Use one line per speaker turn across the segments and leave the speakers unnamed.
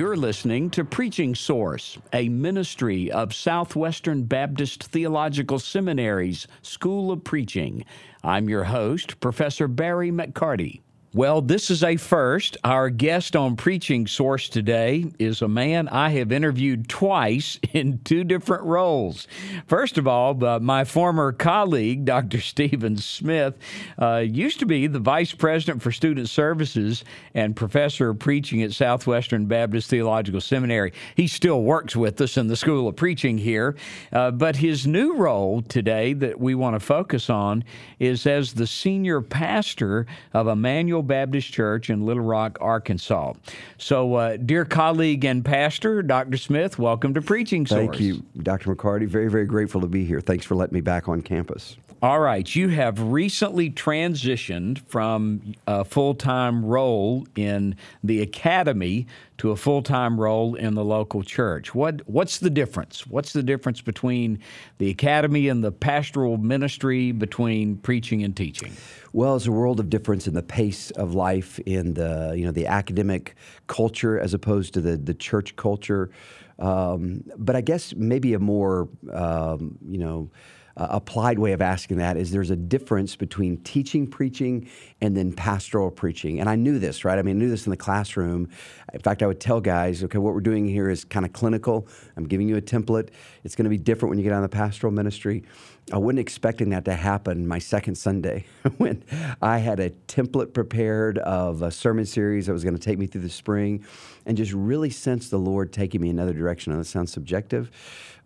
You're listening to Preaching Source, a ministry of Southwestern Baptist Theological Seminary's School of Preaching. I'm your host, Professor Barry McCarty. Well, this is a first. Our guest on Preaching Source today is a man I have interviewed twice in two different roles. First of all, uh, my former colleague, Dr. Steven Smith, uh, used to be the Vice President for Student Services and Professor of Preaching at Southwestern Baptist Theological Seminary. He still works with us in the School of Preaching here, uh, but his new role today that we want to focus on is as the senior pastor of Immanuel Baptist Church in Little Rock, Arkansas. So, uh, dear colleague and pastor, Dr. Smith, welcome to Preaching Source.
Thank you, Dr. McCarty. Very, very grateful to be here. Thanks for letting me back on campus.
All right. You have recently transitioned from a full time role in the academy to a full time role in the local church. What, what's the difference? What's the difference between the academy and the pastoral ministry, between preaching and teaching?
Well, it's a world of difference in the pace of life, in the you know the academic culture as opposed to the the church culture. Um, but I guess maybe a more um, you know uh, applied way of asking that is there's a difference between teaching preaching and then pastoral preaching. And I knew this, right? I mean, I knew this in the classroom. In fact, I would tell guys, okay, what we're doing here is kind of clinical. I'm giving you a template. It's going to be different when you get on the pastoral ministry. I wasn't expecting that to happen my second Sunday when I had a template prepared of a sermon series that was going to take me through the spring and just really sense the Lord taking me another direction. And that sounds subjective,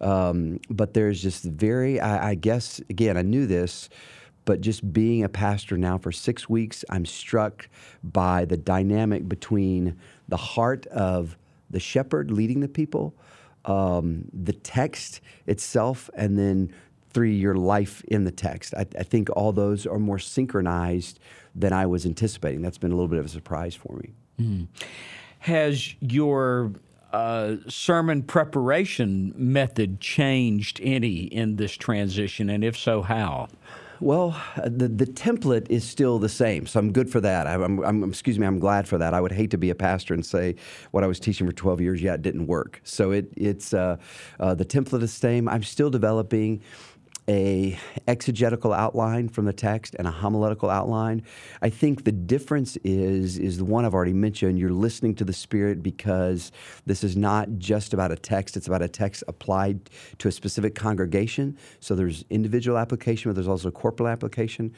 um, but there's just very, I, I guess, again, I knew this but just being a pastor now for six weeks, I'm struck by the dynamic between the heart of the shepherd leading the people, um, the text itself, and then three your life in the text. I, I, think all those are more synchronized than I was anticipating. That's been a little bit of a surprise for me. Mm.
Has your uh, sermon preparation method changed any in this transition, and if so, how?
Well, the, the template is still the same, so I'm good for that. I'm, I'm, excuse me, I'm glad for that. I would hate to be a pastor and say what I was teaching for 12 years, yeah, it didn't work. So it, it's uh, uh, the template is the same. I'm still developing a exegetical outline from the text and a homiletical outline. I think the difference is is the one I've already mentioned. You're listening to the Spirit because this is not just about a text; it's about a text applied to a specific congregation. So there's individual application, but there's also corporate application.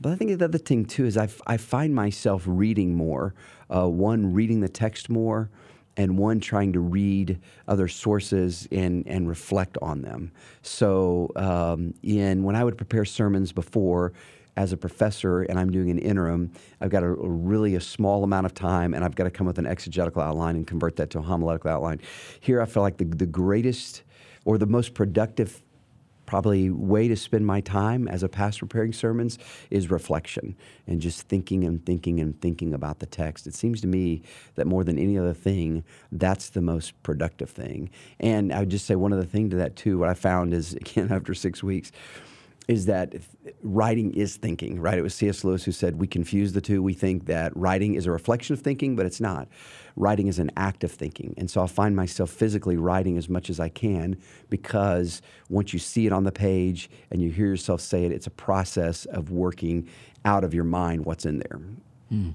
But I think the other thing too is I, I find myself reading more. Uh, one, reading the text more and one trying to read other sources and, and reflect on them. So, um, in when I would prepare sermons before, as a professor and I'm doing an interim, I've got a, a, really a small amount of time and I've got to come up with an exegetical outline and convert that to a homiletical outline. Here, I feel like the, the greatest or the most productive probably way to spend my time as a pastor preparing sermons is reflection and just thinking and thinking and thinking about the text. It seems to me that more than any other thing, that's the most productive thing. And I would just say one other thing to that too. What I found is again after six weeks is that writing is thinking, right? It was C.S. Lewis who said we confuse the two. We think that writing is a reflection of thinking, but it's not. Writing is an act of thinking. And so I find myself physically writing as much as I can because once you see it on the page and you hear yourself say it, it's a process of working out of your mind what's in there. Mm.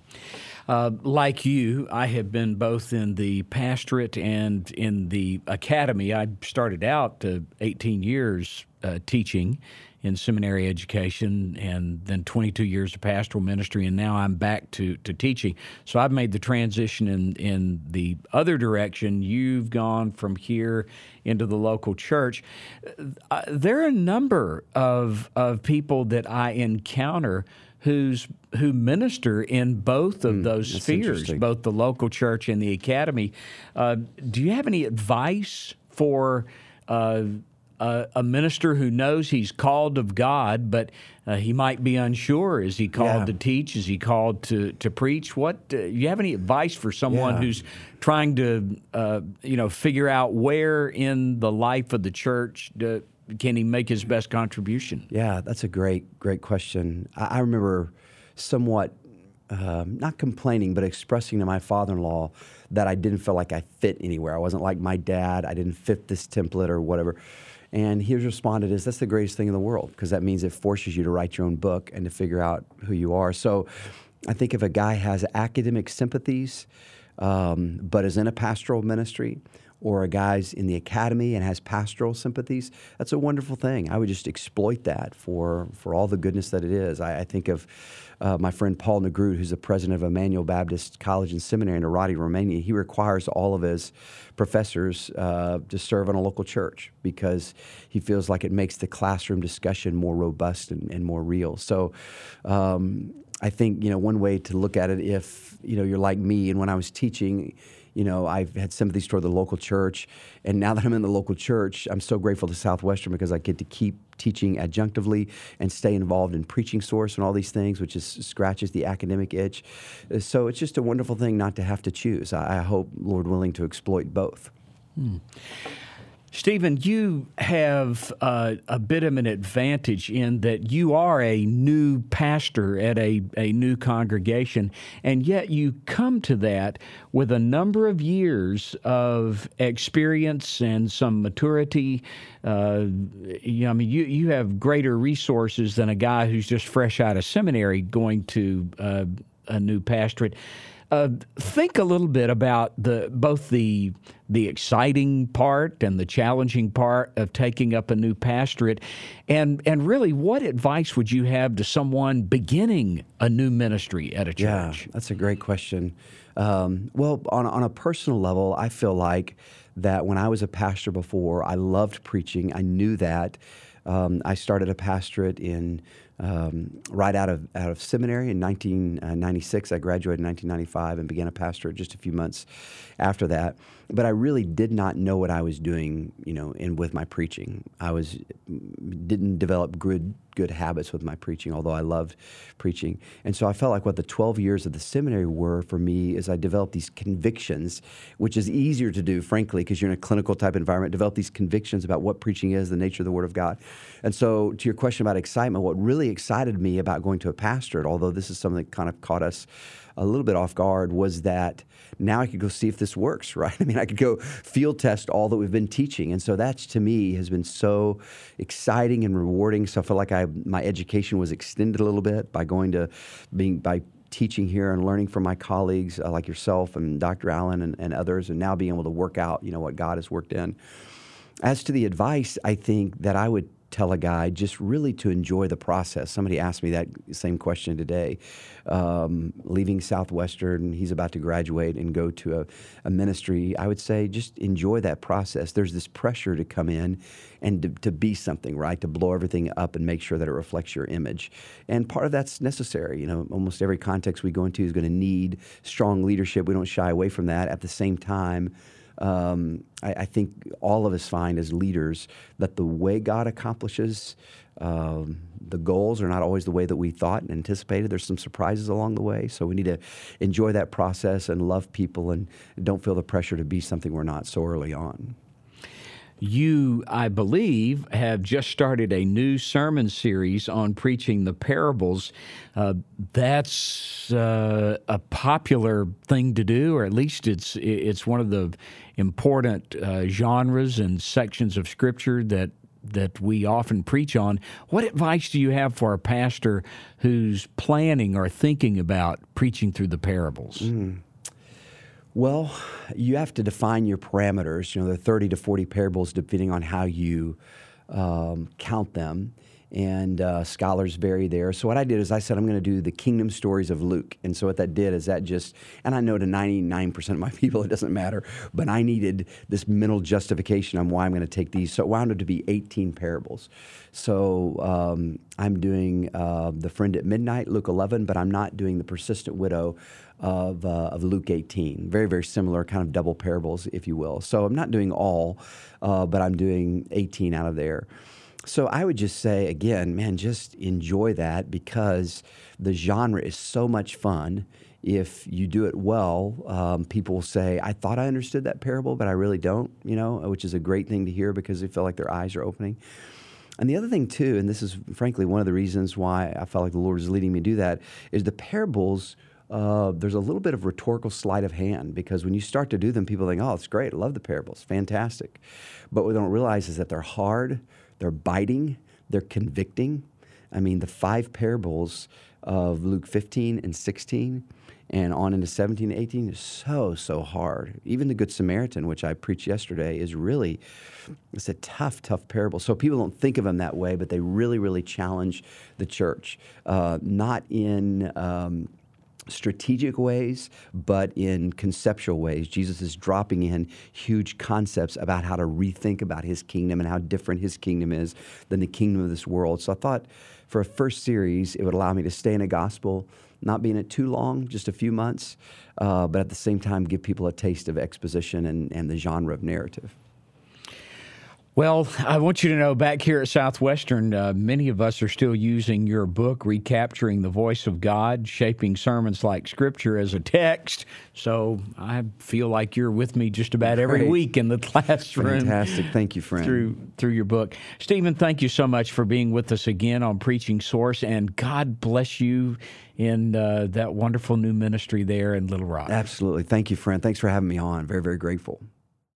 Uh, like you, I have been both in the pastorate and in the academy. I started out uh, 18 years uh, teaching in seminary education and then 22 years of pastoral ministry and now I'm back to, to teaching. So I've made the transition in, in the other direction. You've gone from here into the local church. Uh, there are a number of, of people that I encounter who's who minister in both of mm, those spheres, both the local church and the academy. Uh, do you have any advice for uh, a, a, minister who knows he's called of God, but uh, he might be unsure. Is he called yeah. to teach? Is he called to, to preach? What uh, you have any advice for someone yeah. who's trying to uh, you know figure out where in the life of the church do, can he make his best contribution?
Yeah, that's a great great question. I, I remember somewhat um, not complaining, but expressing to my father in law that I didn't feel like I fit anywhere. I wasn't like my dad. I didn't fit this template or whatever. And he responded as that's the greatest thing in the world because that means it forces you to write your own book and to figure out who you are. So I think if a guy has academic sympathies, um, but is in a pastoral ministry, or a guy's in the academy and has pastoral sympathies, that's a wonderful thing. I would just exploit that for, for all the goodness that it is. I, I think of uh, my friend Paul Negrut, who's the president of Emmanuel Baptist College and Seminary in Oradea, Romania. He requires all of his professors uh, to serve in a local church because he feels like it makes the classroom discussion more robust and, and more real. So, um, I think you know one way to look at it if you know you're like me and when I was teaching you know, I've had sympathies toward the local church. And now that I'm in the local church, I'm so grateful to Southwestern because I get to keep teaching adjunctively and stay involved in preaching source and all these things, which is scratches the academic itch. So it's just a wonderful thing not to have to choose. I, I hope, Lord willing, to exploit both.
Hmm. Steven, you have uh, a bit of an advantage in that you are a new pastor at a, a new congregation, and yet you come to that with a number of years of experience and some maturity. Uh, you, I mean, you, you have greater resources than a guy who's just fresh out of seminary going to uh, a new pastorate. Uh, think a little bit about the both the the exciting part and the challenging part of taking up a new pastorate, and and really, what advice would you have to someone beginning a new ministry at a church?
Yeah, that's a great question. Um, well, on on a personal level, I feel like that when I was a pastor before, I loved preaching. I knew that. Um, I started a pastorate in um, right out of out of seminary in 1996. I graduated in 1995 and began a pastorate just a few months after that. But I really did not know what I was doing, you know, in with my preaching. I was didn't develop good good habits with my preaching, although I loved preaching. And so I felt like what the 12 years of the seminary were for me is I developed these convictions, which is easier to do, frankly, because you're in a clinical type environment, develop these convictions about what preaching is, the nature of the Word of God. And so to your question about excitement, what really excited me about going to a pastorate, although this is something that kind of caught us a little bit off guard was that now I could go see if this works, right? I mean, I could go field test all that we've been teaching. And so that's to me has been so exciting and rewarding. So I feel like I my education was extended a little bit by going to being by teaching here and learning from my colleagues uh, like yourself and Dr. Allen and, and others, and now being able to work out, you know, what God has worked in. As to the advice, I think that I would tell a guy just really to enjoy the process. Somebody asked me that same question today. Um, leaving Southwestern, he's about to graduate and go to a, a, ministry. I would say just enjoy that process. There's this pressure to come in and to, to, be something, right? To blow everything up and make sure that it reflects your image. And part of that's necessary. You know, almost every context we go into is going to need strong leadership. We don't shy away from that. At the same time, um, I, I, think all of us find as leaders that the way God accomplishes um, the goals are not always the way that we thought and anticipated. There's some surprises along the way, so we need to enjoy that process and love people and don't feel the pressure to be something we're not so early on.
You, I believe, have just started a new sermon series on preaching the parables. Uh, that's uh, a popular thing to do, or at least it's it's one of the important uh, genres and sections of Scripture that that we often preach on. What advice do you have for a pastor who's planning or thinking about preaching through the parables? Mm.
Well, you have to define your parameters. You know, there are 30 to 40 parables depending on how you um, count them and uh, scholars vary there. So what I did is I said I'm going to do the kingdom stories of Luke, and so what that did is that just, and I know to 99% of my people it doesn't matter, but I needed this mental justification on why I'm going to take these. So it wound up to be 18 parables. So um, I'm doing uh, the friend at midnight, Luke 11, but I'm not doing the persistent widow of, uh, of Luke 18. Very, very similar, kind of double parables, if you will. So I'm not doing all, uh, but I'm doing 18 out of there. So I would just say again, man, just enjoy that because the genre is so much fun. If you do it well, um, people will say, "I thought I understood that parable, but I really don't," you know, which is a great thing to hear because they feel like their eyes are opening. And the other thing too, and this is frankly one of the reasons why I felt like the Lord is leading me to do that, is the parables uh, there's a little bit of rhetorical sleight of hand because when you start to do them, people think, oh, it's great. I love the parables. Fantastic. But what they don't realize is that they're hard, they're biting, they're convicting. I mean, the five parables of Luke 15 and 16 and on into 17 and 18 is so so hard even the good samaritan which i preached yesterday is really it's a tough tough parable so people don't think of them that way but they really really challenge the church uh, not in um, strategic ways, but in conceptual ways. Jesus is dropping in huge concepts about how to rethink about his kingdom and how different his kingdom is than the kingdom of this world. So I thought for a first series, it would allow me to stay in a gospel, not being it too long, just a few months, uh, but at the same time give people a taste of exposition and, and the genre of narrative.
Well, I want you to know back here at Southwestern, uh, many of us are still using your book, Recapturing the Voice of God, Shaping Sermons Like Scripture as a Text. So I feel like you're with me just about every
Great.
week in the classroom.
Fantastic. Thank you, friend.
Through, through your book. Steven, thank you so much for being with us again on Preaching Source, and God bless you in uh, that wonderful new ministry there in Little Rock.
Absolutely. Thank you, friend. Thanks for having me on. Very, very grateful.